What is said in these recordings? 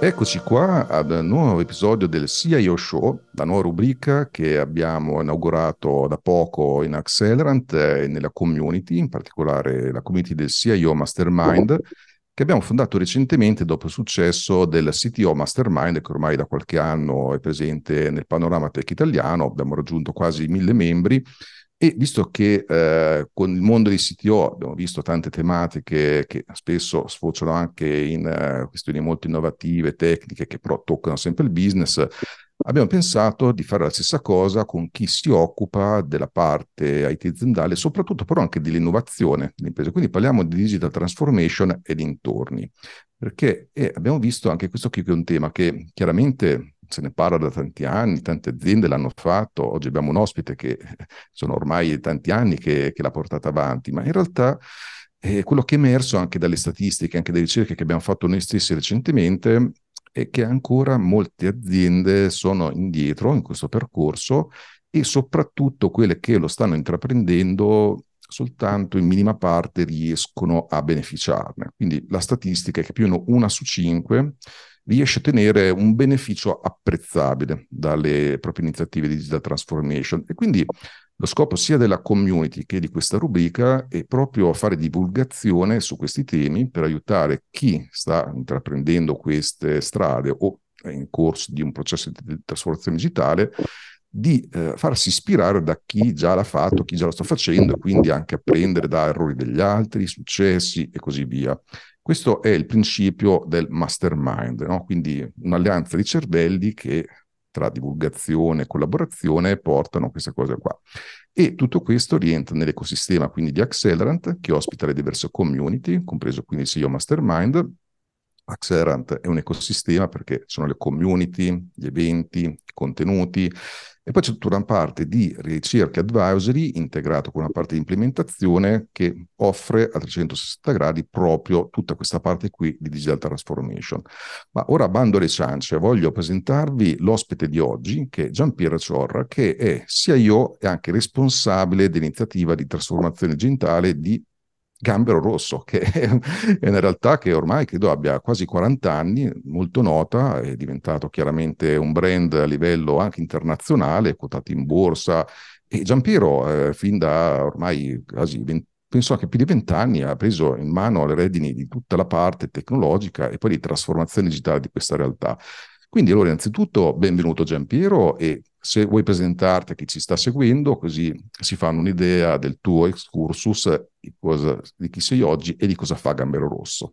Eccoci qua ad un nuovo episodio del CIO Show, la nuova rubrica che abbiamo inaugurato da poco in Accelerant e nella community, in particolare la community del CIO Mastermind, che abbiamo fondato recentemente dopo il successo del CTO Mastermind, che ormai da qualche anno è presente nel panorama tech italiano, abbiamo raggiunto quasi mille membri e visto che eh, con il mondo dei CTO abbiamo visto tante tematiche che spesso sfociano anche in uh, questioni molto innovative, tecniche, che però toccano sempre il business, abbiamo pensato di fare la stessa cosa con chi si occupa della parte IT aziendale, soprattutto però anche dell'innovazione dell'impresa. Quindi parliamo di digital transformation e dintorni, perché eh, abbiamo visto anche questo qui che è un tema che chiaramente se ne parla da tanti anni, tante aziende l'hanno fatto, oggi abbiamo un ospite che sono ormai tanti anni che, che l'ha portata avanti, ma in realtà eh, quello che è emerso anche dalle statistiche, anche dalle ricerche che abbiamo fatto noi stessi recentemente, è che ancora molte aziende sono indietro in questo percorso e soprattutto quelle che lo stanno intraprendendo soltanto in minima parte riescono a beneficiarne. Quindi la statistica è che più o meno una su cinque riesce a ottenere un beneficio apprezzabile dalle proprie iniziative di digital transformation. E quindi lo scopo sia della community che di questa rubrica è proprio fare divulgazione su questi temi per aiutare chi sta intraprendendo queste strade o è in corso di un processo di trasformazione digitale di eh, farsi ispirare da chi già l'ha fatto, chi già lo sta facendo e quindi anche apprendere da errori degli altri, successi e così via. Questo è il principio del mastermind, no? quindi un'alleanza di cervelli che tra divulgazione e collaborazione portano queste cose qua. E tutto questo rientra nell'ecosistema quindi di Accelerant che ospita le diverse community, compreso quindi il CEO Mastermind. Accelerant è un ecosistema perché sono le community, gli eventi, i contenuti e poi c'è tutta una parte di ricerca advisory integrato con una parte di implementazione che offre a 360 gradi proprio tutta questa parte qui di digital transformation. Ma ora bando alle ciance, voglio presentarvi l'ospite di oggi che è Giampiero Ciorra che è CIO e anche responsabile dell'iniziativa di trasformazione digitale di Gambero Rosso, che è una realtà che ormai credo abbia quasi 40 anni, molto nota, è diventato chiaramente un brand a livello anche internazionale, quotato in borsa. E Giampiero, eh, fin da ormai quasi 20, penso anche più di vent'anni, ha preso in mano le redini di tutta la parte tecnologica e poi di trasformazione digitale di questa realtà. Quindi allora innanzitutto benvenuto Giampiero e se vuoi presentarti a chi ci sta seguendo, così si fanno un'idea del tuo excursus, di, cosa, di chi sei oggi e di cosa fa Gambero Rosso.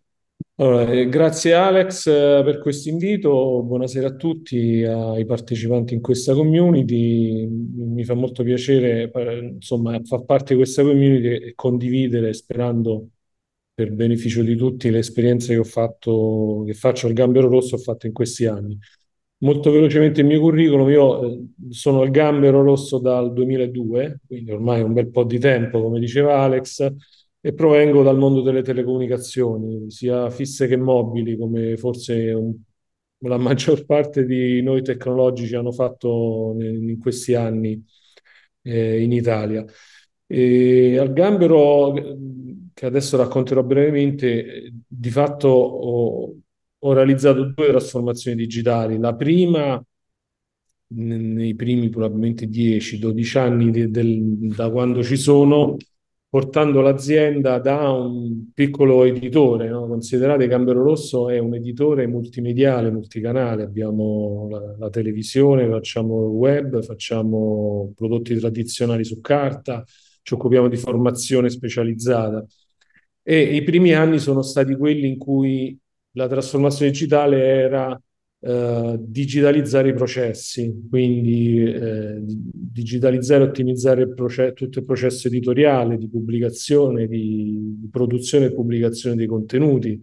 Allora, eh, grazie Alex eh, per questo invito, buonasera a tutti, ai partecipanti in questa community, mi fa molto piacere eh, insomma, far parte di questa community e condividere, sperando per beneficio di tutti, le esperienze che ho fatto, che faccio al Gambero Rosso, ho fatto in questi anni. Molto velocemente il mio curriculum, io eh, sono al Gambero Rosso dal 2002, quindi ormai un bel po' di tempo, come diceva Alex, e provengo dal mondo delle telecomunicazioni, sia fisse che mobili, come forse un, la maggior parte di noi tecnologici hanno fatto in questi anni eh, in Italia. E al Gambero, che adesso racconterò brevemente, di fatto ho, ho realizzato due trasformazioni digitali. La prima nei primi probabilmente 10-12 anni de, del, da quando ci sono, portando l'azienda da un piccolo editore. No? Considerate Gambero Rosso è un editore multimediale, multicanale, abbiamo la, la televisione, facciamo web, facciamo prodotti tradizionali su carta, ci occupiamo di formazione specializzata. E i primi anni sono stati quelli in cui la trasformazione digitale era eh, digitalizzare i processi, quindi eh, digitalizzare e ottimizzare proce- tutto il processo editoriale di pubblicazione, di, di produzione e pubblicazione dei contenuti,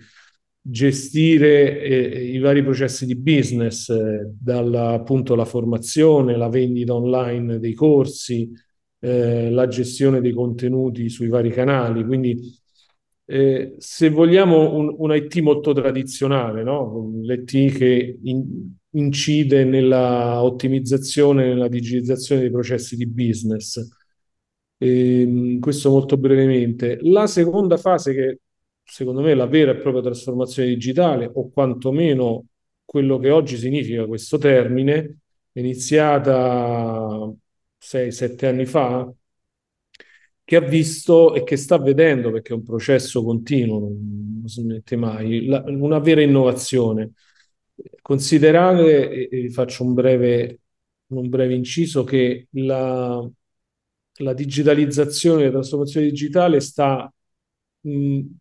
gestire eh, i vari processi di business, eh, dalla appunto la formazione, la vendita online dei corsi, eh, la gestione dei contenuti sui vari canali, quindi eh, se vogliamo un, un, IT molto tradizionale, no? l'IT che in, incide nella ottimizzazione, nella digitalizzazione dei processi di business. E, ehm, questo molto brevemente. La seconda fase, che secondo me è la vera e propria trasformazione digitale, o quantomeno quello che oggi significa questo termine, iniziata 6-7 anni fa, che ha visto e che sta vedendo, perché è un processo continuo, non smette mai, la, una vera innovazione. Considerate, e, e faccio un breve, un breve inciso, che la, la digitalizzazione, la trasformazione digitale sta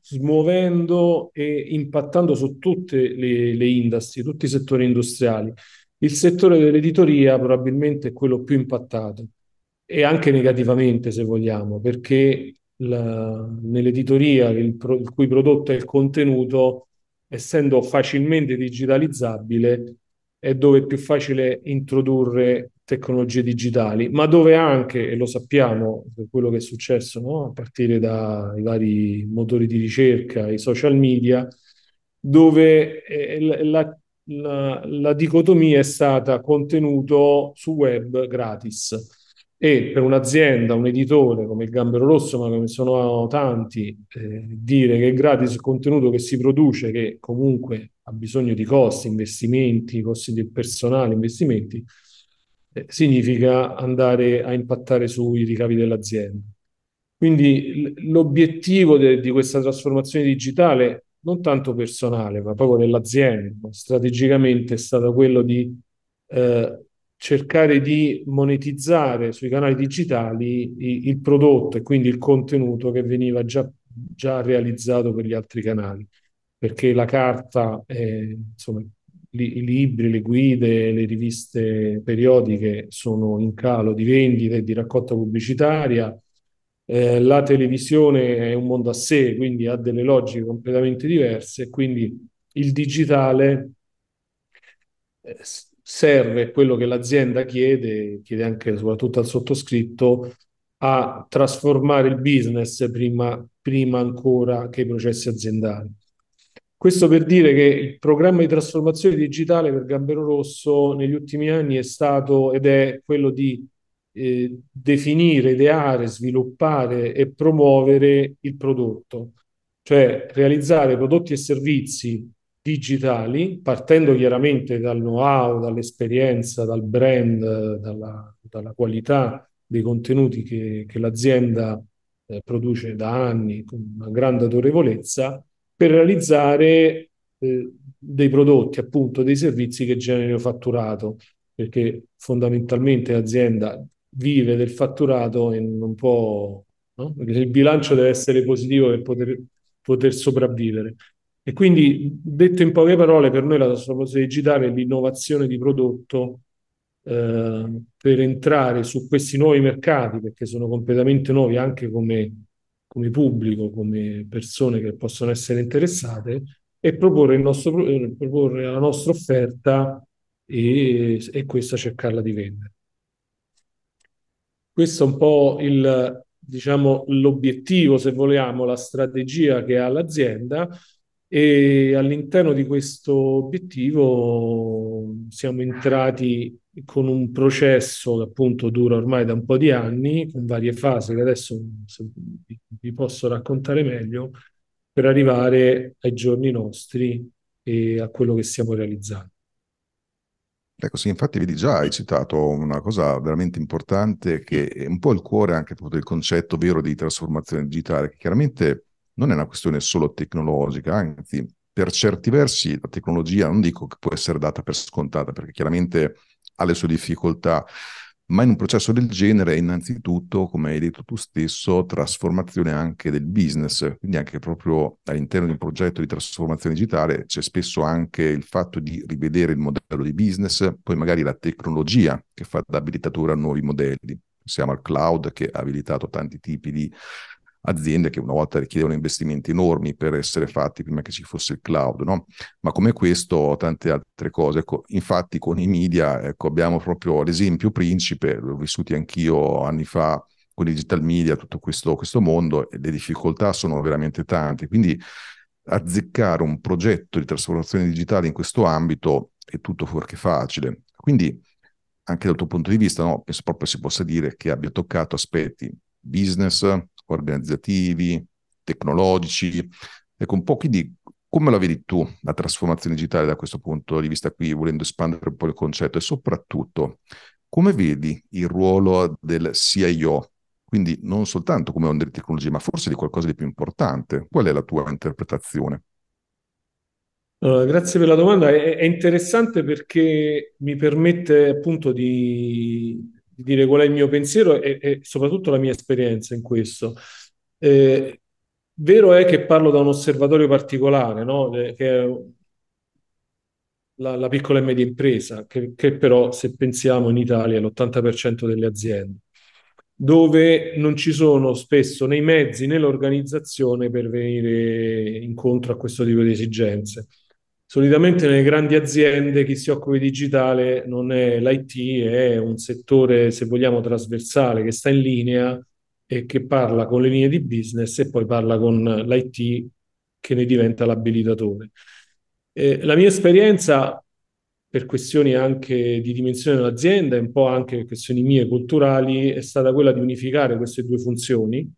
smuovendo e impattando su tutte le, le industrie, tutti i settori industriali. Il settore dell'editoria probabilmente è quello più impattato e anche negativamente se vogliamo, perché la, nell'editoria il, pro, il cui prodotto è il contenuto, essendo facilmente digitalizzabile, è dove è più facile introdurre tecnologie digitali, ma dove anche, e lo sappiamo per quello che è successo no? a partire dai vari motori di ricerca, i social media, dove eh, la, la, la dicotomia è stata contenuto su web gratis e per un'azienda, un editore come il Gambero Rosso, ma come sono tanti, eh, dire che è gratis il contenuto che si produce, che comunque ha bisogno di costi, investimenti, costi del personale, investimenti, eh, significa andare a impattare sui ricavi dell'azienda. Quindi l'obiettivo di questa trasformazione digitale, non tanto personale, ma proprio dell'azienda, strategicamente è stato quello di eh, cercare di monetizzare sui canali digitali il prodotto e quindi il contenuto che veniva già, già realizzato per gli altri canali, perché la carta, eh, insomma, i libri, le guide, le riviste periodiche sono in calo di vendita e di raccolta pubblicitaria. Eh, la televisione è un mondo a sé, quindi ha delle logiche completamente diverse, quindi il digitale eh, serve quello che l'azienda chiede, chiede anche soprattutto al sottoscritto, a trasformare il business prima, prima ancora che i processi aziendali. Questo per dire che il programma di trasformazione digitale per Gambero Rosso negli ultimi anni è stato ed è quello di eh, definire, ideare, sviluppare e promuovere il prodotto, cioè realizzare prodotti e servizi digitali, partendo chiaramente dal know-how, dall'esperienza, dal brand, dalla, dalla qualità dei contenuti che, che l'azienda eh, produce da anni con una grande autorevolezza, per realizzare eh, dei prodotti, appunto, dei servizi che generino fatturato, perché fondamentalmente l'azienda vive del fatturato e non può, no? il bilancio deve essere positivo per poter, poter sopravvivere. E quindi, detto in poche parole, per noi la trasformazione digitale è l'innovazione di prodotto eh, per entrare su questi nuovi mercati, perché sono completamente nuovi anche come, come pubblico, come persone che possono essere interessate, e proporre, nostro, eh, proporre la nostra offerta e, e questa cercarla di vendere. Questo è un po' il, diciamo, l'obiettivo, se vogliamo, la strategia che ha l'azienda e all'interno di questo obiettivo siamo entrati con un processo che appunto dura ormai da un po' di anni, con varie fasi che adesso vi posso raccontare meglio, per arrivare ai giorni nostri e a quello che stiamo realizzando. Ecco, sì, infatti vedi già, hai citato una cosa veramente importante che è un po' il cuore anche del concetto vero di trasformazione digitale, che chiaramente non è una questione solo tecnologica, anzi, per certi versi la tecnologia non dico che può essere data per scontata, perché chiaramente ha le sue difficoltà, ma in un processo del genere innanzitutto, come hai detto tu stesso, trasformazione anche del business, quindi anche proprio all'interno di un progetto di trasformazione digitale c'è spesso anche il fatto di rivedere il modello di business, poi magari la tecnologia che fa da abilitatore a nuovi modelli. Pensiamo al cloud che ha abilitato tanti tipi di aziende che una volta richiedevano investimenti enormi per essere fatti prima che ci fosse il cloud, no? Ma come questo, tante altre cose. Ecco, infatti con i media ecco, abbiamo proprio l'esempio principe, l'ho vissuto anch'io anni fa con i digital media, tutto questo, questo mondo, e le difficoltà sono veramente tante. Quindi azzeccare un progetto di trasformazione digitale in questo ambito è tutto fuorché facile. Quindi anche dal tuo punto di vista, no, penso proprio si possa dire che abbia toccato aspetti business, organizzativi, tecnologici. Ecco, un po' quindi come la vedi tu la trasformazione digitale da questo punto di vista qui, volendo espandere un po' il concetto e soprattutto come vedi il ruolo del CIO? Quindi non soltanto come onda di tecnologia, ma forse di qualcosa di più importante. Qual è la tua interpretazione? Uh, grazie per la domanda, è, è, interessante perché mi permette appunto di, di, dire qual è il mio pensiero e, e soprattutto la mia esperienza in questo. Eh, Vero è che parlo da un osservatorio particolare, no? che è la, la, piccola e media impresa, che, che però se pensiamo in Italia è l'80% delle aziende, dove non ci sono spesso né i mezzi né l'organizzazione per venire incontro a questo tipo di esigenze. Solitamente nelle grandi aziende chi si occupa di digitale non è l'IT, è un settore, se vogliamo, trasversale che sta in linea e che parla con le linee di business e poi parla con l'IT che ne diventa l'abilitatore. Eh, la mia esperienza, per questioni anche di dimensione dell'azienda e un po' anche per questioni mie culturali, è stata quella di unificare queste due funzioni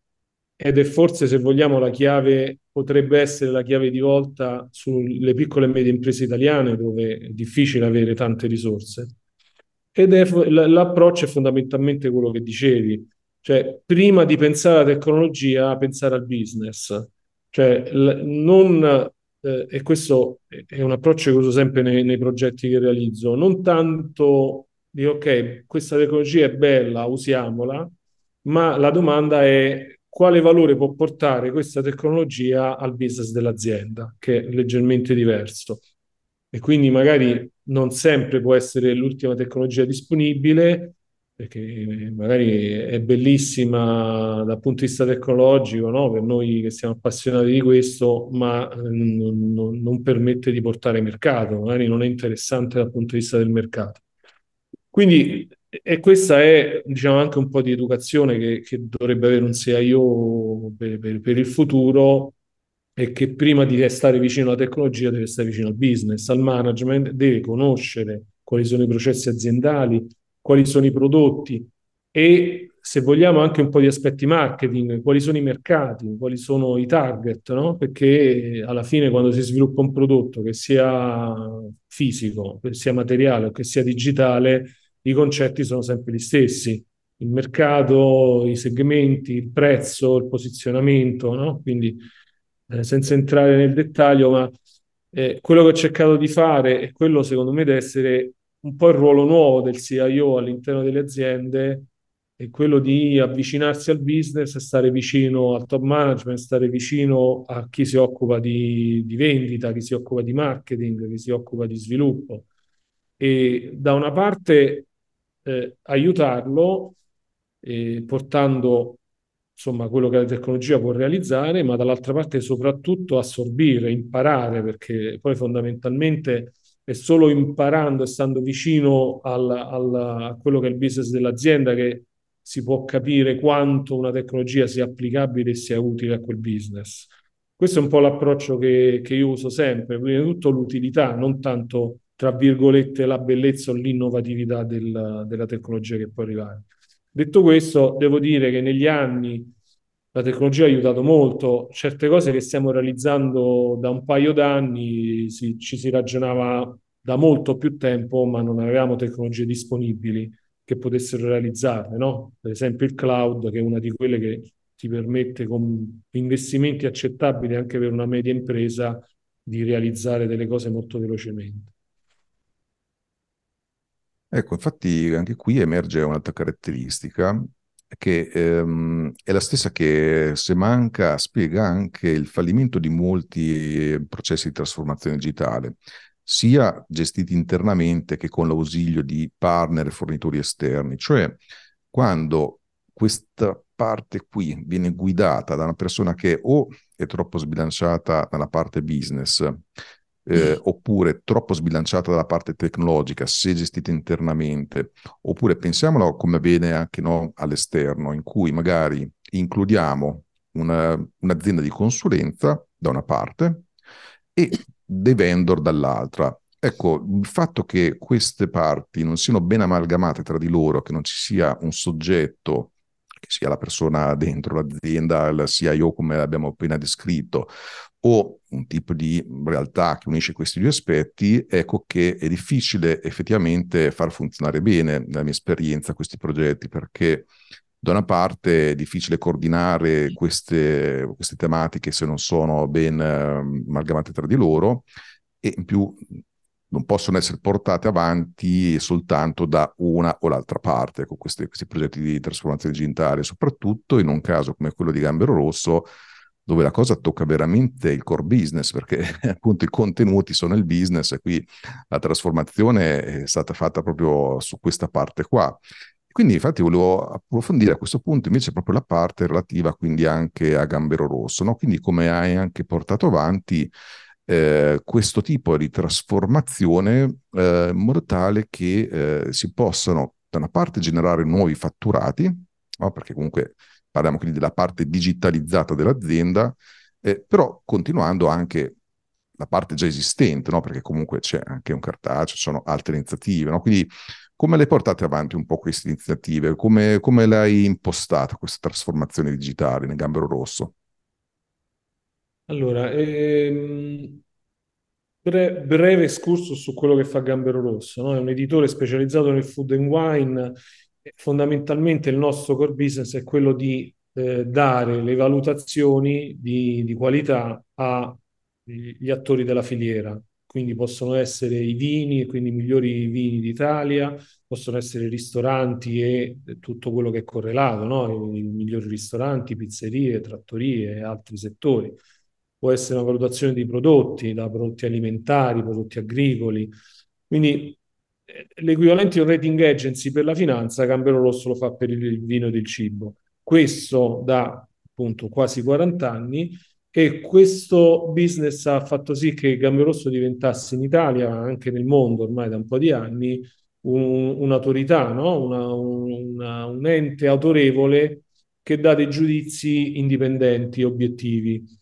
ed è forse, se vogliamo, la chiave, potrebbe essere la chiave di volta sulle piccole e medie imprese italiane dove è difficile avere tante risorse. Ed è, l'approccio è fondamentalmente quello che dicevi, cioè, prima di pensare alla tecnologia, pensare al business. Cioè, non, eh, e questo è un approccio che uso sempre nei, nei progetti che realizzo, non tanto di ok, questa tecnologia è bella, usiamola, ma la domanda è quale valore può portare questa tecnologia al business dell'azienda, che è leggermente diverso. E quindi magari non sempre può essere l'ultima tecnologia disponibile, perché magari è bellissima dal punto di vista tecnologico, no? per noi che siamo appassionati di questo, ma non, non, non, permette di portare mercato, magari non è interessante dal punto di vista del mercato. Quindi, e questa è diciamo, anche un po' di educazione che, che dovrebbe avere un CIO per, per, per il futuro, e che prima di stare vicino alla tecnologia deve stare vicino al business, al management, deve conoscere quali sono i processi aziendali, quali sono i prodotti e se vogliamo anche un po' di aspetti marketing, quali sono i mercati, quali sono i target, no? Perché alla fine quando si sviluppa un prodotto che sia fisico, che sia materiale o che sia digitale, i concetti sono sempre gli stessi. Il mercato, i segmenti, il prezzo, il posizionamento, no? Quindi eh, senza entrare nel dettaglio, ma eh, quello che ho cercato di fare è quello secondo me deve essere un po' il ruolo nuovo del CIO all'interno delle aziende è quello di avvicinarsi al business, stare vicino al top management, stare vicino a chi si occupa di, di vendita, chi si occupa di marketing, chi si occupa di sviluppo e da una parte eh, aiutarlo eh, portando insomma quello che la tecnologia può realizzare, ma dall'altra parte soprattutto assorbire, imparare, perché poi fondamentalmente è solo imparando e stando vicino al, al, a quello che è il business dell'azienda che si può capire quanto una tecnologia sia applicabile e sia utile a quel business. Questo è un po' l'approccio che, che io uso sempre, prima di tutto l'utilità, non tanto, tra virgolette, la bellezza o l'innovatività del, della tecnologia che può arrivare. Detto questo, devo dire che negli anni la tecnologia ha aiutato molto. Certe cose che stiamo realizzando da un paio d'anni si, ci si ragionava da molto più tempo, ma non avevamo tecnologie disponibili che potessero realizzarle, no? Per esempio il cloud, che è una di quelle che ti permette con investimenti accettabili anche per una media impresa di realizzare delle cose molto velocemente. Ecco, infatti anche qui emerge un'altra caratteristica che ehm, è la stessa che se manca spiega anche il fallimento di molti eh, processi di trasformazione digitale, sia gestiti internamente che con l'ausilio di partner e fornitori esterni, cioè quando questa parte qui viene guidata da una persona che o è troppo sbilanciata dalla parte business eh, oppure troppo sbilanciata dalla parte tecnologica se gestita internamente, oppure pensiamolo come avviene anche no, all'esterno, in cui magari includiamo una, un'azienda di consulenza da una parte e dei vendor dall'altra. Ecco, il fatto che queste parti non siano ben amalgamate tra di loro, che non ci sia un soggetto che sia la persona dentro l'azienda, il CIO come abbiamo appena descritto, o un tipo di realtà che unisce questi due aspetti, ecco che è difficile effettivamente far funzionare bene, nella mia esperienza, questi progetti, perché da una parte è difficile coordinare queste, queste tematiche se non sono ben eh, amalgamate tra di loro, e in più non possono essere portate avanti soltanto da una o l'altra parte con questi, questi progetti di trasformazione digitale, soprattutto in un caso come quello di Gambero Rosso, dove la cosa tocca veramente il core business, perché appunto i contenuti sono il business e qui la trasformazione è stata fatta proprio su questa parte qua. Quindi infatti volevo approfondire a questo punto invece proprio la parte relativa quindi anche a Gambero Rosso, no? quindi come hai anche portato avanti eh, questo tipo di trasformazione eh, in modo tale che eh, si possano da una parte generare nuovi fatturati, no? perché comunque parliamo quindi della parte digitalizzata dell'azienda, eh, però continuando anche la parte già esistente, no? perché comunque c'è anche un cartaceo, ci sono altre iniziative, no? quindi come le portate avanti un po' queste iniziative? Come, come l'hai impostata questa trasformazione digitale nel Gambero Rosso? Allora, ehm, bre- breve escursus su quello che fa Gambero Rosso, no? È un editore specializzato nel food and wine. Fondamentalmente il nostro core business è quello di eh, dare le valutazioni di, di qualità agli attori della filiera. Quindi possono essere i vini, quindi i migliori vini d'Italia, possono essere i ristoranti e tutto quello che è correlato, no? I migliori ristoranti, pizzerie, trattorie e altri settori può essere una valutazione di prodotti, da prodotti alimentari, prodotti agricoli. Quindi eh, l'equivalente di un rating agency per la finanza, Gambero Rosso lo fa per il vino ed il cibo. Questo da appunto quasi 40 anni e questo business ha fatto sì che Gambero Rosso diventasse in Italia, anche nel mondo ormai da un po' di anni, un, un'autorità, no? una, una, un ente autorevole che dà dei giudizi indipendenti, obiettivi.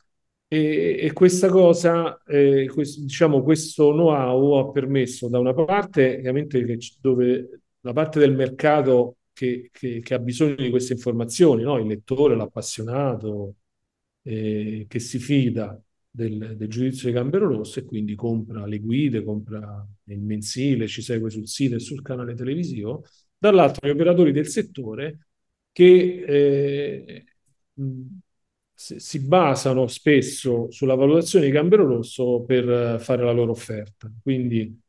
E, e questa cosa, eh, questo, diciamo, questo know-how ha permesso da una parte, chiaramente, che, dove la parte del mercato che, che, che ha bisogno di queste informazioni, no? il lettore, l'appassionato, eh, che si fida del, del, giudizio di Gambero Rosso e quindi compra le guide, compra il mensile, ci segue sul sito e sul canale televisivo, dall'altro gli operatori del settore che eh, si basano spesso sulla valutazione di Gambero Rosso per eh, fare la loro offerta. Quindi,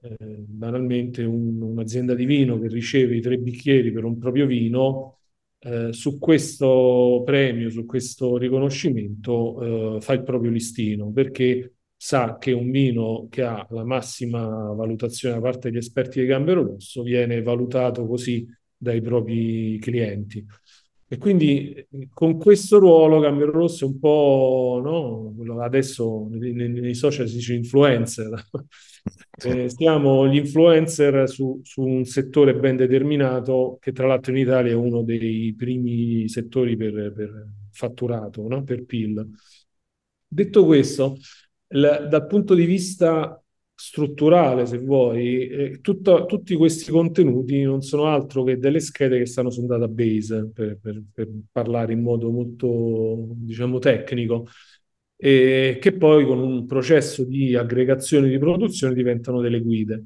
eh, banalmente, un, un'azienda di vino che riceve i tre bicchieri per un proprio vino, eh, su questo premio, su questo riconoscimento, eh, fa il proprio listino, perché sa che un vino che ha la massima valutazione da parte degli esperti di Gambero Rosso viene valutato così dai propri clienti. E quindi con questo ruolo Gambero Rosso è un po', no? adesso nei, nei, social si dice influencer, eh, siamo gli influencer su, su, un settore ben determinato che tra l'altro in Italia è uno dei primi settori per, per fatturato, no? per PIL. Detto questo, l- dal punto di vista strutturale, se vuoi, eh, tutto, tutti questi contenuti non sono altro che delle schede che stanno su un database, per, per, per parlare in modo molto, diciamo, tecnico, e che poi con un processo di aggregazione di produzione diventano delle guide.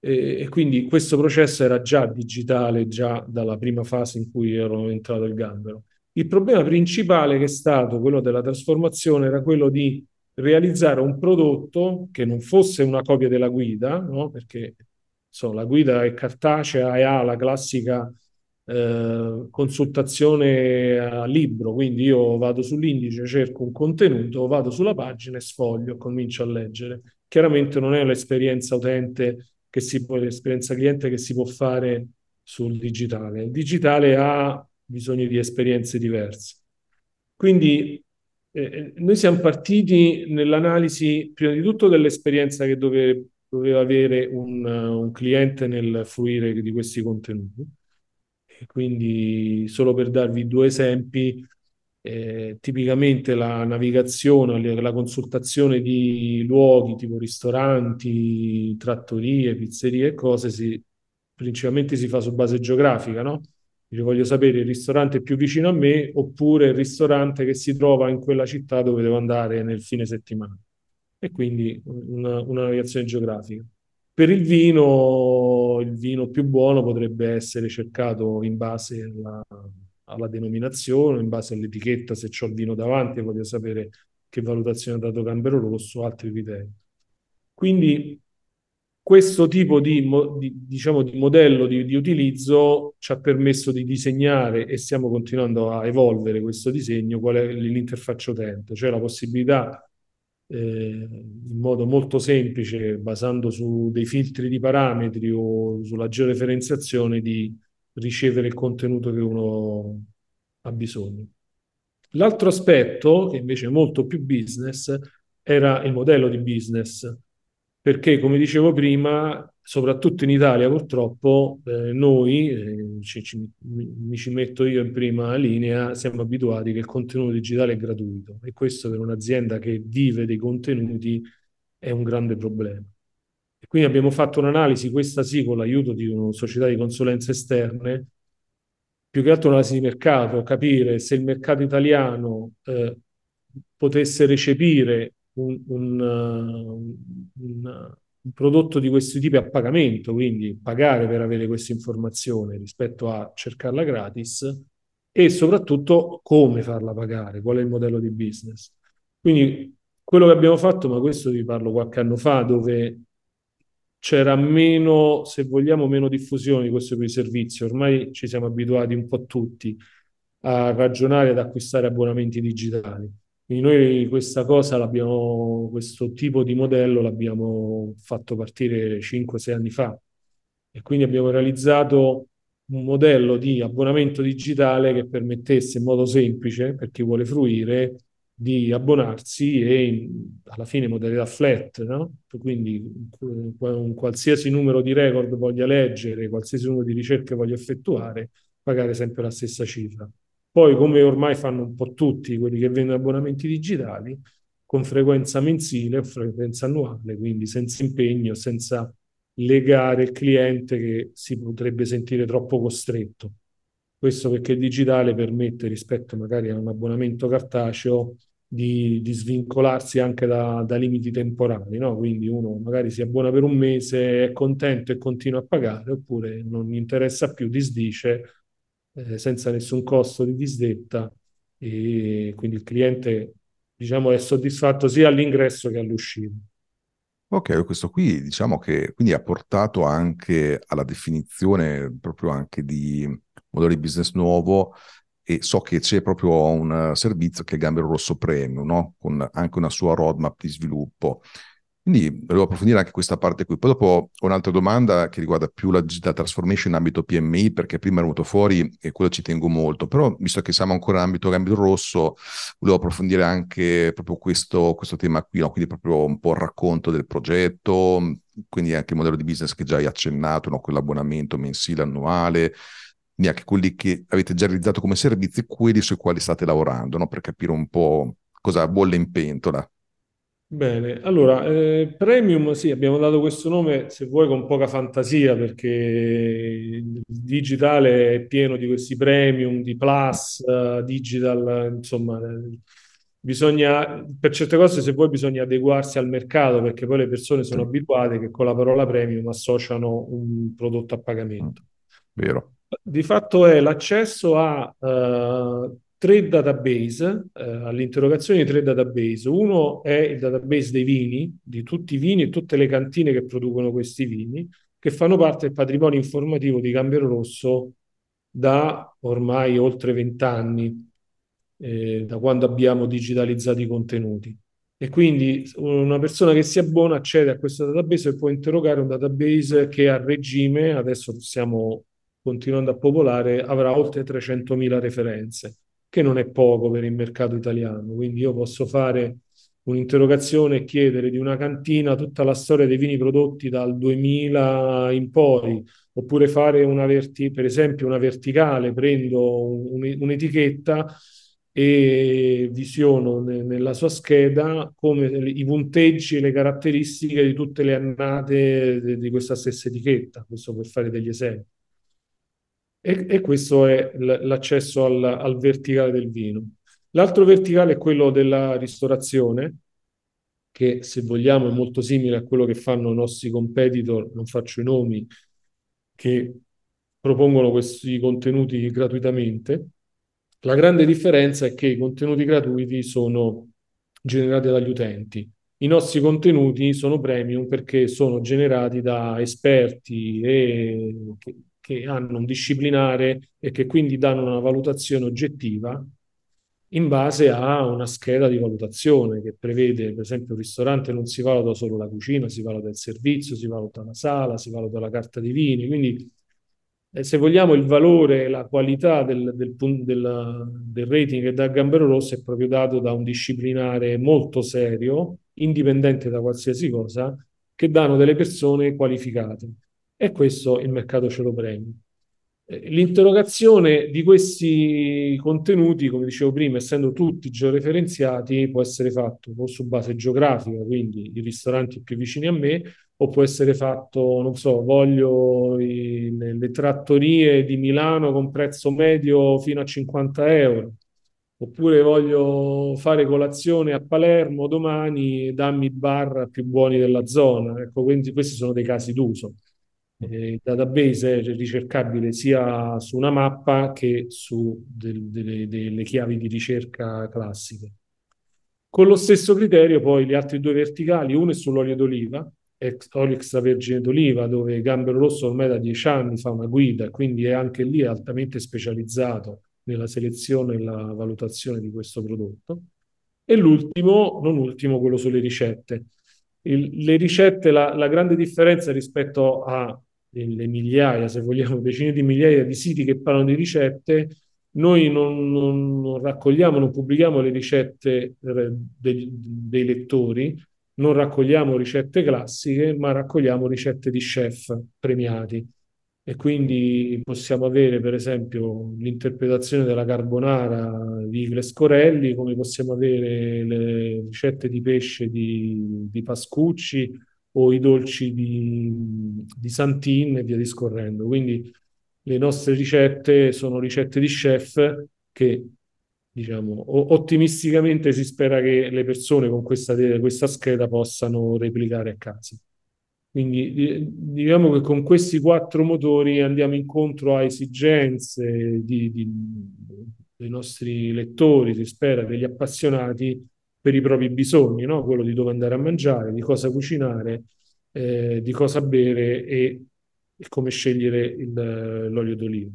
E, e quindi questo processo era già digitale già dalla prima fase in cui ero entrato il gambero. Il problema principale che è stato quello della trasformazione era quello di realizzare un prodotto che non fosse una copia della guida, no? perché so, la guida è cartacea e ha la classica eh, consultazione a libro, quindi io vado sull'indice, cerco un contenuto, vado sulla pagina e sfoglio, comincio a leggere. Chiaramente non è l'esperienza utente che si può, l'esperienza cliente che si può fare sul digitale. Il digitale ha bisogno di esperienze diverse. Quindi eh, eh, noi siamo partiti nell'analisi prima di tutto dell'esperienza che dove, doveva avere un, un, cliente nel fruire di questi contenuti. E quindi, solo per darvi due esempi, eh, tipicamente la navigazione, la consultazione di luoghi tipo ristoranti, trattorie, pizzerie e cose, si, principalmente si fa su base geografica, no? Io voglio sapere il ristorante più vicino a me oppure il ristorante che si trova in quella città dove devo andare nel fine settimana. E quindi una, una navigazione geografica. Per il vino, il vino più buono potrebbe essere cercato in base alla, alla denominazione, in base all'etichetta, se ho il vino davanti e voglio sapere che valutazione ha dato Gambero Rosso, altri criteri. Quindi questo tipo di, di, diciamo, di modello di, di, utilizzo ci ha permesso di disegnare e stiamo continuando a evolvere questo disegno, qual è l'interfaccia utente, cioè la possibilità eh, in modo molto semplice, basando su dei filtri di parametri o sulla georeferenziazione, di ricevere il contenuto che uno ha bisogno. L'altro aspetto, che invece è molto più business, era il modello di business perché come dicevo prima, soprattutto in Italia purtroppo, eh, noi, eh, ci, ci, mi ci metto io in prima linea, siamo abituati che il contenuto digitale è gratuito e questo per un'azienda che vive dei contenuti è un grande problema. E quindi abbiamo fatto un'analisi, questa sì, con l'aiuto di una società di consulenze esterne, più che altro un'analisi di mercato, capire se il mercato italiano eh, potesse recepire un, un, un, un, prodotto di questo tipo a pagamento, quindi pagare per avere questa informazione rispetto a cercarla gratis e soprattutto come farla pagare, qual è il modello di business. Quindi quello che abbiamo fatto, ma questo vi parlo qualche anno fa, dove c'era meno, se vogliamo, meno diffusione di questo tipo di servizio. Ormai ci siamo abituati un po' tutti a ragionare ad acquistare abbonamenti digitali. Quindi noi questa cosa l'abbiamo, questo tipo di modello l'abbiamo fatto partire 5-6 anni fa e quindi abbiamo realizzato un modello di abbonamento digitale che permettesse in modo semplice per chi vuole fruire di abbonarsi e alla fine modalità flat, no? quindi un qualsiasi numero di record voglia leggere, qualsiasi numero di ricerche voglia effettuare, pagare sempre la stessa cifra. Poi, come ormai fanno un po' tutti quelli che vendono abbonamenti digitali, con frequenza mensile o frequenza annuale, quindi senza impegno, senza legare il cliente che si potrebbe sentire troppo costretto. Questo perché il digitale permette, rispetto magari a un abbonamento cartaceo, di, di svincolarsi anche da, da limiti temporali, no? Quindi uno magari si abbona per un mese, è contento e continua a pagare, oppure non gli interessa più, disdice eh, senza nessun costo di disdetta e quindi il cliente diciamo è soddisfatto sia all'ingresso che all'uscita. Ok, questo qui diciamo che quindi ha portato anche alla definizione proprio anche di modello di business nuovo e so che c'è proprio un servizio che è Gambero Rosso Premium, no? con anche una sua roadmap di sviluppo. Quindi volevo approfondire anche questa parte qui. Poi dopo ho un'altra domanda che riguarda più la digital transformation in ambito PMI, perché prima è venuto fuori e quello ci tengo molto, però visto che siamo ancora in ambito cambio rosso, volevo approfondire anche proprio questo, questo tema qui, no? quindi proprio un po' il racconto del progetto, quindi anche il modello di business che già hai accennato, no? quell'abbonamento mensile, annuale, quindi anche quelli che avete già realizzato come servizi, quelli sui quali state lavorando, no? per capire un po' cosa bolle in pentola. Bene, allora, eh, Premium, sì, abbiamo dato questo nome, se vuoi, con poca fantasia, perché il digitale è pieno di questi premium, di plus, uh, digital, insomma, eh, bisogna, per certe cose, se vuoi, bisogna adeguarsi al mercato, perché poi le persone sono abituate che con la parola premium associano un prodotto a pagamento. Vero. Di fatto è l'accesso a uh, tre database, eh, all'interrogazione di tre database. Uno è il database dei vini, di tutti i vini e tutte le cantine che producono questi vini, che fanno parte del patrimonio informativo di Gambero Rosso da ormai oltre vent'anni, eh, da quando abbiamo digitalizzato i contenuti. E quindi una persona che si abbona accede a questo database e può interrogare un database che a regime, adesso stiamo continuando a popolare, avrà oltre 300.000 referenze che non è poco per il mercato italiano. Quindi io posso fare un'interrogazione e chiedere di una cantina tutta la storia dei vini prodotti dal 2000 in poi, oppure fare una verti- per esempio una verticale, prendo un- un'etichetta e visiono ne- nella sua scheda come i punteggi e le caratteristiche di tutte le annate di questa stessa etichetta, questo per fare degli esempi. E, e questo è l'accesso al, al verticale del vino. L'altro verticale è quello della ristorazione, che se vogliamo è molto simile a quello che fanno i nostri competitor, non faccio i nomi, che propongono questi contenuti gratuitamente. La grande differenza è che i contenuti gratuiti sono generati dagli utenti. I nostri contenuti sono premium perché sono generati da esperti e che, hanno un disciplinare e che quindi danno una valutazione oggettiva in base a una scheda di valutazione che prevede, per esempio, un ristorante non si valuta solo la cucina, si valuta il servizio, si valuta la sala, si valuta la carta di vini, quindi eh, se vogliamo il valore, la qualità del, del, del, del rating che dà Gambero Rosso è proprio dato da un disciplinare molto serio, indipendente da qualsiasi cosa, che danno delle persone qualificate. E questo il mercato ce lo premia. Eh, l'interrogazione di questi contenuti, come dicevo prima, essendo tutti georeferenziati, può essere fatto o su base geografica, quindi i ristoranti più vicini a me, o può essere fatto, non so, voglio i, le, trattorie di Milano con prezzo medio fino a 50 euro, oppure voglio fare colazione a Palermo domani, dammi i bar più buoni della zona. Ecco, quindi questi sono dei casi d'uso. Eh, il database è ricercabile sia su una mappa che su del, delle, delle chiavi di ricerca classiche. Con lo stesso criterio poi gli altri due verticali, uno è sull'olio d'oliva, olio extravergine d'oliva, dove Gambero Rosso ormai da dieci anni fa una guida, quindi è anche lì altamente specializzato nella selezione e la valutazione di questo prodotto. E l'ultimo, non ultimo, quello sulle ricette. Il, le ricette, la, la, grande differenza rispetto a le migliaia, se vogliamo, decine di migliaia di siti che parlano di ricette, noi non, non, non raccogliamo, non pubblichiamo le ricette dei, dei lettori, non raccogliamo ricette classiche, ma raccogliamo ricette di chef premiati. E quindi possiamo avere, per esempio, l'interpretazione della carbonara di Igles Corelli, come possiamo avere le ricette di pesce di, di Pascucci o i dolci di, di Santin e via discorrendo. Quindi le nostre ricette sono ricette di chef che diciamo, ottimisticamente si spera che le persone con questa, questa scheda possano replicare a casa. Quindi diciamo che con questi quattro motori andiamo incontro a esigenze di, di, dei nostri lettori, si spera, degli appassionati per i propri bisogni, no? quello di dove andare a mangiare, di cosa cucinare, eh, di cosa bere e, e come scegliere il, l'olio d'oliva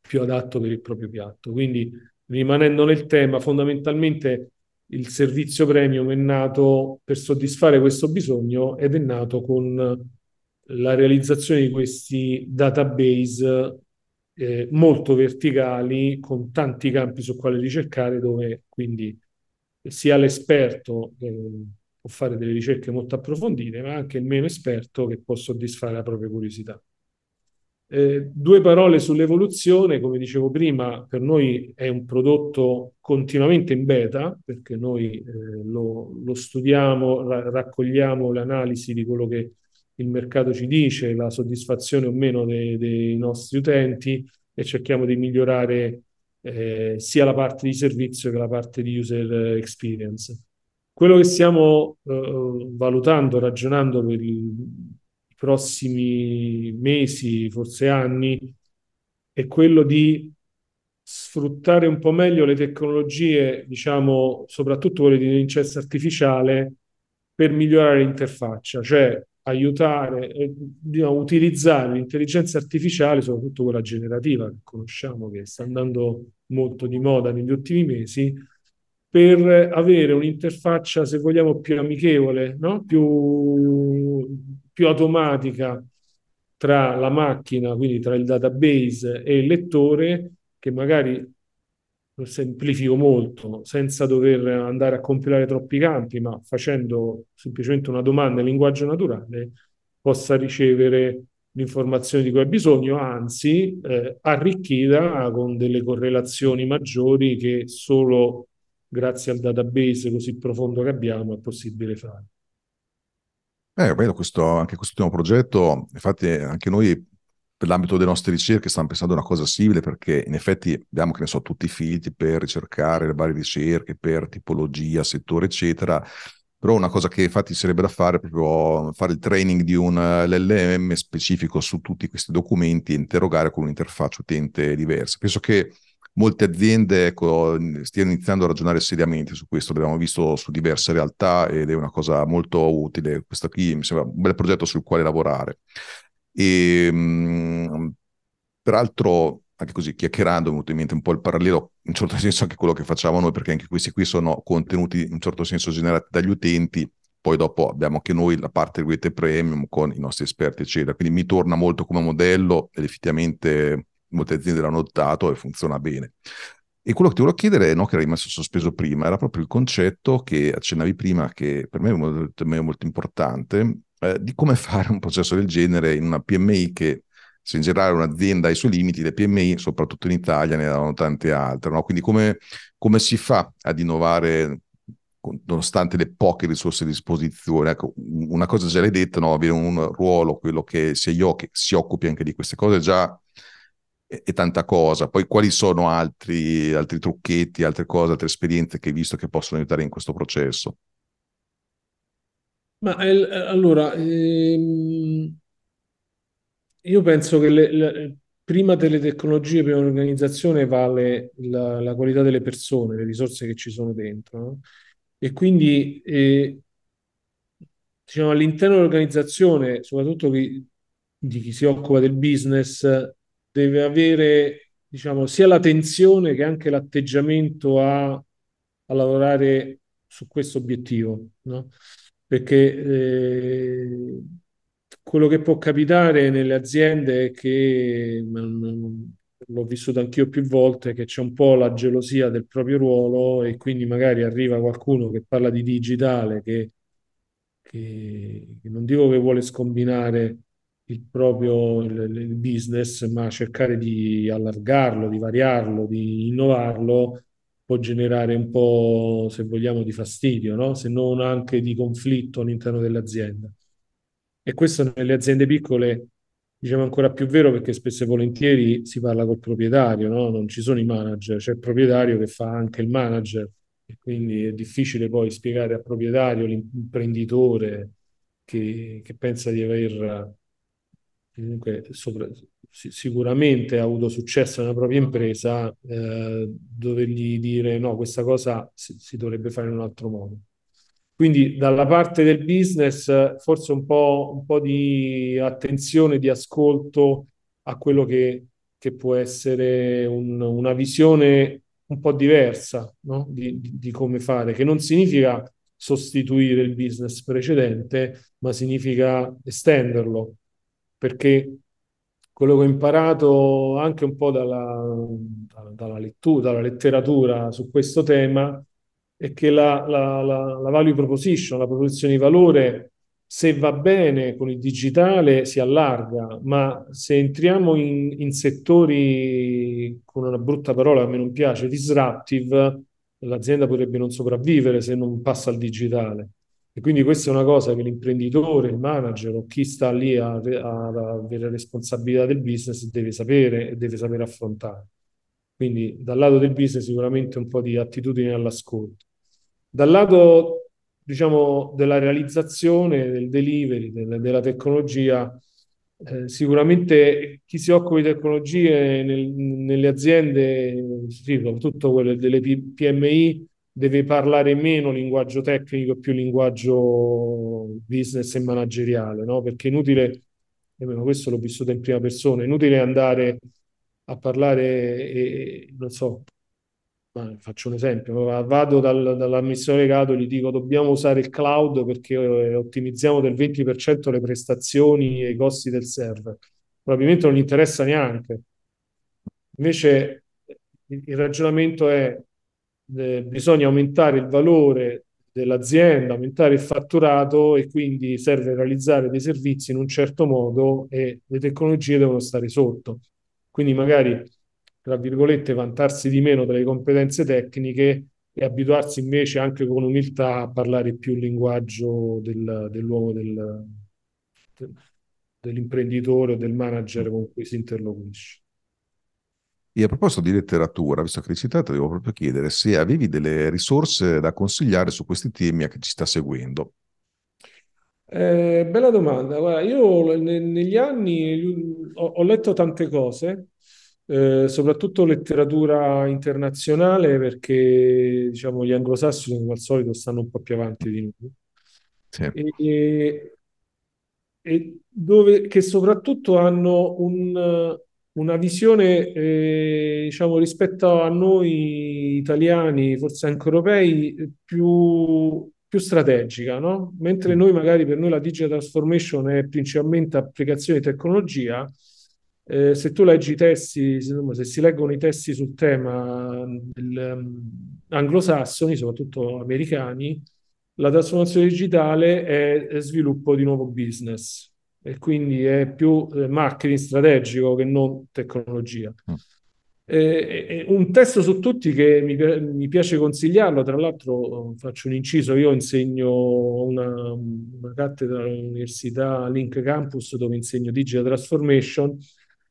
più adatto per il proprio piatto. Quindi rimanendo nel tema, fondamentalmente il servizio premium è nato per soddisfare questo bisogno ed è nato con la realizzazione di questi database eh, molto verticali con tanti campi su quali ricercare dove quindi sia l'esperto che può fare delle ricerche molto approfondite ma anche il meno esperto che può soddisfare la propria curiosità. Eh, due parole sull'evoluzione, come dicevo prima, per noi è un prodotto continuamente in beta, perché noi eh, lo, lo, studiamo, ra- raccogliamo l'analisi di quello che il mercato ci dice, la soddisfazione o meno dei, dei nostri utenti e cerchiamo di migliorare eh, sia la parte di servizio che la parte di user experience. Quello che stiamo eh, valutando, ragionando per il, prossimi mesi, forse anni, è quello di sfruttare un po' meglio le tecnologie, diciamo, soprattutto quelle di intelligenza artificiale, per migliorare l'interfaccia, cioè aiutare, eh, diciamo, utilizzare l'intelligenza artificiale, soprattutto quella generativa che conosciamo che sta andando molto di moda negli ultimi mesi, per avere un'interfaccia, se vogliamo, più amichevole, no? più, più automatica tra la macchina, quindi tra il database e il lettore, che magari semplifico molto, senza dover andare a compilare troppi campi, ma facendo semplicemente una domanda in linguaggio naturale, possa ricevere l'informazione di cui ha bisogno, anzi eh, arricchita con delle correlazioni maggiori che solo grazie al database così profondo che abbiamo, è possibile fare. Eh, vedo questo, anche questo ultimo progetto, infatti anche noi per l'ambito delle nostre ricerche stanno pensando a una cosa simile perché in effetti abbiamo, che ne so, tutti i filtri per ricercare le varie ricerche, per tipologia, settore, eccetera. Però una cosa che infatti sarebbe da fare è proprio fare il training di un LLM specifico su tutti questi documenti e interrogare con un'interfaccia utente diversa. Penso che molte aziende ecco, stiano iniziando a ragionare seriamente su questo, l'abbiamo visto su diverse realtà ed è una cosa molto utile. Questo qui mi sembra un bel progetto sul quale lavorare. E, mh, peraltro, anche così chiacchierando, è venuto in mente un po' il parallelo, in un certo senso anche quello che facciamo noi, perché anche questi qui sono contenuti in un certo senso generati dagli utenti, poi dopo abbiamo anche noi la parte rete premium con i nostri esperti, eccetera. Quindi mi torna molto come modello ed effettivamente molte aziende l'hanno adottato e funziona bene. E quello che ti volevo chiedere, no, che era rimasto sospeso prima, era proprio il concetto che accennavi prima, che per me è molto, molto importante, eh, di come fare un processo del genere in una PMI che, se in generale un'azienda ha i suoi limiti, le PMI, soprattutto in Italia, ne hanno tante altre. No? Quindi come, come si fa ad innovare nonostante le poche risorse a disposizione. Ecco, una cosa già l'hai detta, no? avere un ruolo, quello che sia io che si occupi anche di queste cose, già e tanta cosa. Poi quali sono altri, altri trucchetti, altre cose, altre esperienze che hai visto che possono aiutare in questo processo? Ma eh, allora, ehm, io penso che le, le, prima delle tecnologie, prima dell'organizzazione vale la, la, qualità delle persone, le risorse che ci sono dentro. No? E quindi, eh, diciamo, all'interno dell'organizzazione, soprattutto di, di chi si occupa del business, deve avere, diciamo, sia l'attenzione che anche l'atteggiamento a, a lavorare su questo obiettivo, no? Perché eh, quello che può capitare nelle aziende è che, l'ho vissuto anch'io più volte, che c'è un po' la gelosia del proprio ruolo e quindi magari arriva qualcuno che parla di digitale, che, che, che non dico che vuole scombinare il proprio il, il business, ma cercare di allargarlo, di variarlo, di innovarlo può generare un po', se vogliamo, di fastidio, no? se non anche di conflitto all'interno dell'azienda. E questo nelle aziende piccole diciamo ancora più vero perché spesso e volentieri si parla col proprietario, no? non ci sono i manager, c'è il proprietario che fa anche il manager quindi è difficile poi spiegare al proprietario, l'imprenditore che, che pensa di aver comunque sopra, sicuramente ha avuto successo nella propria impresa, eh, dovergli dire no, questa cosa si, si, dovrebbe fare in un altro modo. Quindi dalla parte del business forse un po', un po di attenzione, di ascolto a quello che, che può essere un, una visione un po' diversa no? di, di, di come fare, che non significa sostituire il business precedente, ma significa estenderlo perché quello che ho imparato anche un po' dalla, dalla lettura, dalla letteratura su questo tema è che la, la, la, la value proposition, la proposizione di valore, se va bene con il digitale si allarga, ma se entriamo in, in settori con una brutta parola che a me non piace, disruptive, l'azienda potrebbe non sopravvivere se non passa al digitale. E quindi questa è una cosa che l'imprenditore, il manager o chi sta lì a, a, a avere responsabilità del business deve sapere e deve sapere affrontare. Quindi dal lato del business sicuramente un po' di attitudine all'ascolto. Dal lato, diciamo, della realizzazione, del delivery, del, della tecnologia, eh, sicuramente chi si occupa di tecnologie nel, nelle aziende, sì, soprattutto quelle delle PMI, deve parlare meno linguaggio tecnico e più linguaggio business e manageriale, no? Perché è inutile, almeno questo l'ho vissuto in prima persona, è inutile andare a parlare, e, non so, faccio un esempio, vado dal, dall'amministratore legato e gli dico dobbiamo usare il cloud perché eh, ottimizziamo del 20% le prestazioni e i costi del server. Probabilmente non gli interessa neanche. Invece il ragionamento è eh, bisogna aumentare il valore dell'azienda, aumentare il fatturato e quindi serve realizzare dei servizi in un certo modo e le tecnologie devono stare sotto. Quindi magari, tra virgolette, vantarsi di meno delle competenze tecniche e abituarsi invece anche con umiltà a parlare più il linguaggio del, dell'uomo del, dell'imprenditore o del manager con cui si interloquisce. E a proposito di letteratura, visto che l'hai citata, devo proprio chiedere se avevi delle risorse da consigliare su questi temi a chi ci sta seguendo. Eh, bella domanda. Guarda, io ne- negli anni ho, ho letto tante cose, eh, soprattutto letteratura internazionale, perché diciamo, gli anglosassoni come al solito stanno un po' più avanti di noi. Sì. E, e dove, che soprattutto hanno un, una visione, eh, diciamo, rispetto a noi italiani, forse anche europei, più, più strategica, no? Mentre noi magari per noi la digital transformation è principalmente applicazione di tecnologia, eh, se tu leggi i testi, se si leggono i testi sul tema del, um, anglosassoni, soprattutto americani, la trasformazione digitale è, è sviluppo di nuovo business e quindi è più eh, marketing strategico che non tecnologia. Mm. Eh, un testo su tutti che mi, mi, piace consigliarlo, tra l'altro faccio un inciso, io insegno una, una cattedra all'Università Link Campus dove insegno Digital Transformation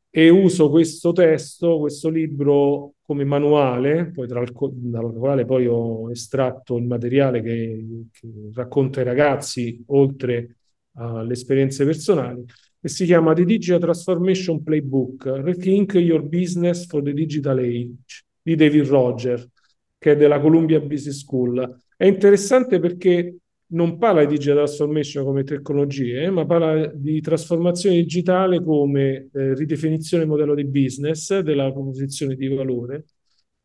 e uso questo testo, questo libro come manuale, poi tra il, dal quale poi ho estratto il materiale che, che racconta ai ragazzi oltre alle esperienze personali, e si chiama The Digital Transformation Playbook, Rethink Your Business for the Digital Age, di David Roger, che è della Columbia Business School. È interessante perché non parla di digital transformation come tecnologie, ma parla di trasformazione digitale come eh, ridefinizione del modello di business, della proposizione di valore,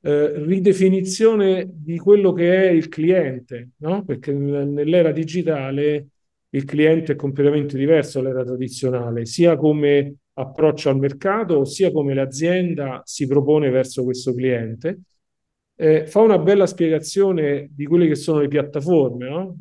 eh, ridefinizione di quello che è il cliente, no? perché nell'era digitale il cliente è completamente diverso dall'era tradizionale, sia come approccio al mercato, sia come l'azienda si propone verso questo cliente. Eh, fa una bella spiegazione di quelle che sono le piattaforme, no?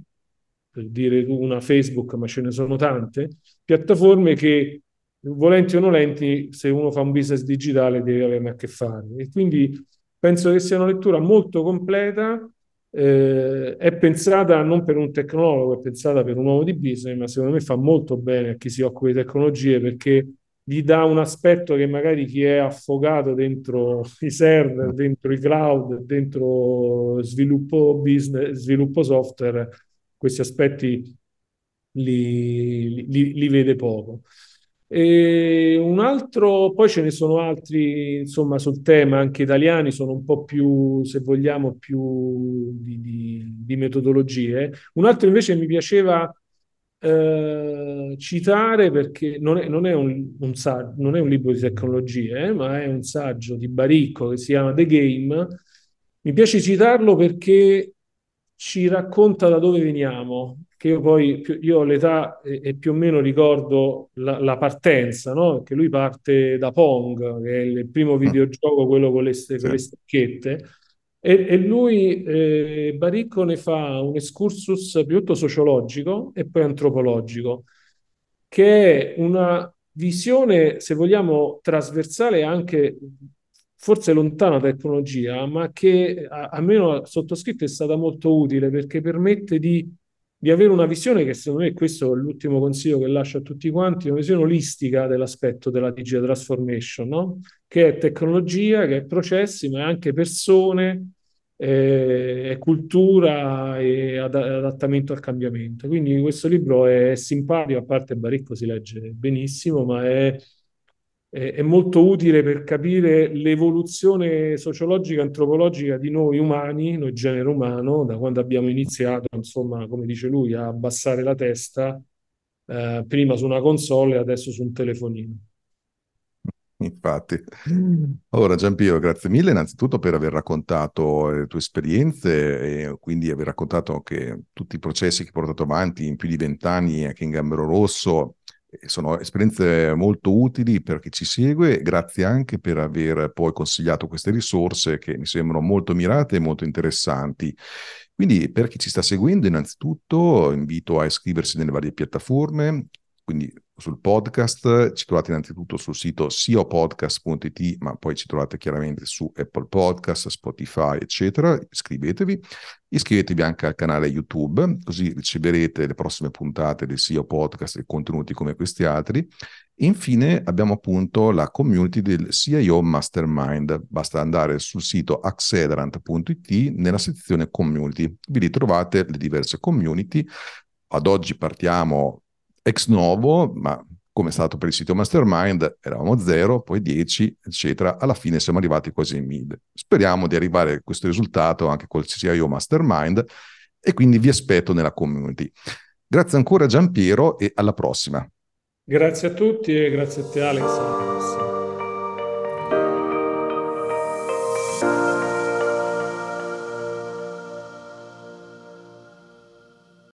per dire una Facebook, ma ce ne sono tante, piattaforme che volenti o nolenti, se uno fa un business digitale deve averne a che fare. E quindi penso che sia una lettura molto completa eh, è pensata non per un tecnologo, è pensata per un uomo di business, ma secondo me fa molto bene a chi si occupa di tecnologie perché gli dà un aspetto che magari chi è affogato dentro i server, dentro i cloud, dentro sviluppo business, sviluppo software, questi aspetti li, li, li vede poco. E un altro, poi ce ne sono altri, insomma, sul tema, anche italiani, sono un po' più, se vogliamo, più di, di, di metodologie. Un altro invece mi piaceva eh, citare perché non è, non è un, un saggio, non è un libro di tecnologie, eh, ma è un saggio di Baricco che si chiama The Game. Mi piace citarlo perché ci racconta da dove veniamo, che io poi io ho l'età e, e, più o meno ricordo la, la partenza, no? Che lui parte da Pong, che è il primo mm. videogioco, quello con le, sì. con le stecchette, e, e lui, eh, Baricco, ne fa un excursus piuttosto sociologico e poi antropologico, che è una visione, se vogliamo, trasversale anche forse lontana tecnologia, ma che almeno sottoscritto è stata molto utile perché permette di di avere una visione che secondo me, questo è l'ultimo consiglio che lascio a tutti quanti, una visione olistica dell'aspetto della digital transformation, no? che è tecnologia, che è processi, ma è anche persone, eh, è cultura e ad- adattamento al cambiamento. Quindi questo libro è simpatico, a parte Baricco si legge benissimo, ma è è molto utile per capire l'evoluzione sociologica antropologica di noi umani, noi genere umano, da quando abbiamo iniziato, insomma, come dice lui, a abbassare la testa, eh, prima su una console e adesso su un telefonino. Infatti. Ora Giampiero, grazie mille innanzitutto per aver raccontato le tue esperienze e quindi aver raccontato anche tutti i processi che hai portato avanti in più di vent'anni anche in Gambero Rosso sono esperienze molto utili per chi ci segue, grazie anche per aver poi consigliato queste risorse che mi sembrano molto mirate e molto interessanti. Quindi per chi ci sta seguendo, innanzitutto invito a iscriversi nelle varie piattaforme, quindi sul podcast, ci trovate innanzitutto sul sito siopodcast.it, ma poi ci trovate chiaramente su Apple Podcast, Spotify, eccetera. Iscrivetevi, iscrivetevi anche al canale YouTube, così riceverete le prossime puntate del SEO Podcast e contenuti come questi altri. Infine abbiamo appunto la community del CIO Mastermind. Basta andare sul sito accelerant.it nella sezione community. Vi ritrovate le diverse community. Ad oggi partiamo ex novo, ma come è stato per il sito Mastermind, eravamo 0, poi 10, eccetera. Alla fine siamo arrivati quasi in mid. Speriamo di arrivare a questo risultato anche col CIO Mastermind e quindi vi aspetto nella community. Grazie ancora Giampiero e alla prossima. Grazie a tutti e grazie a te Alex.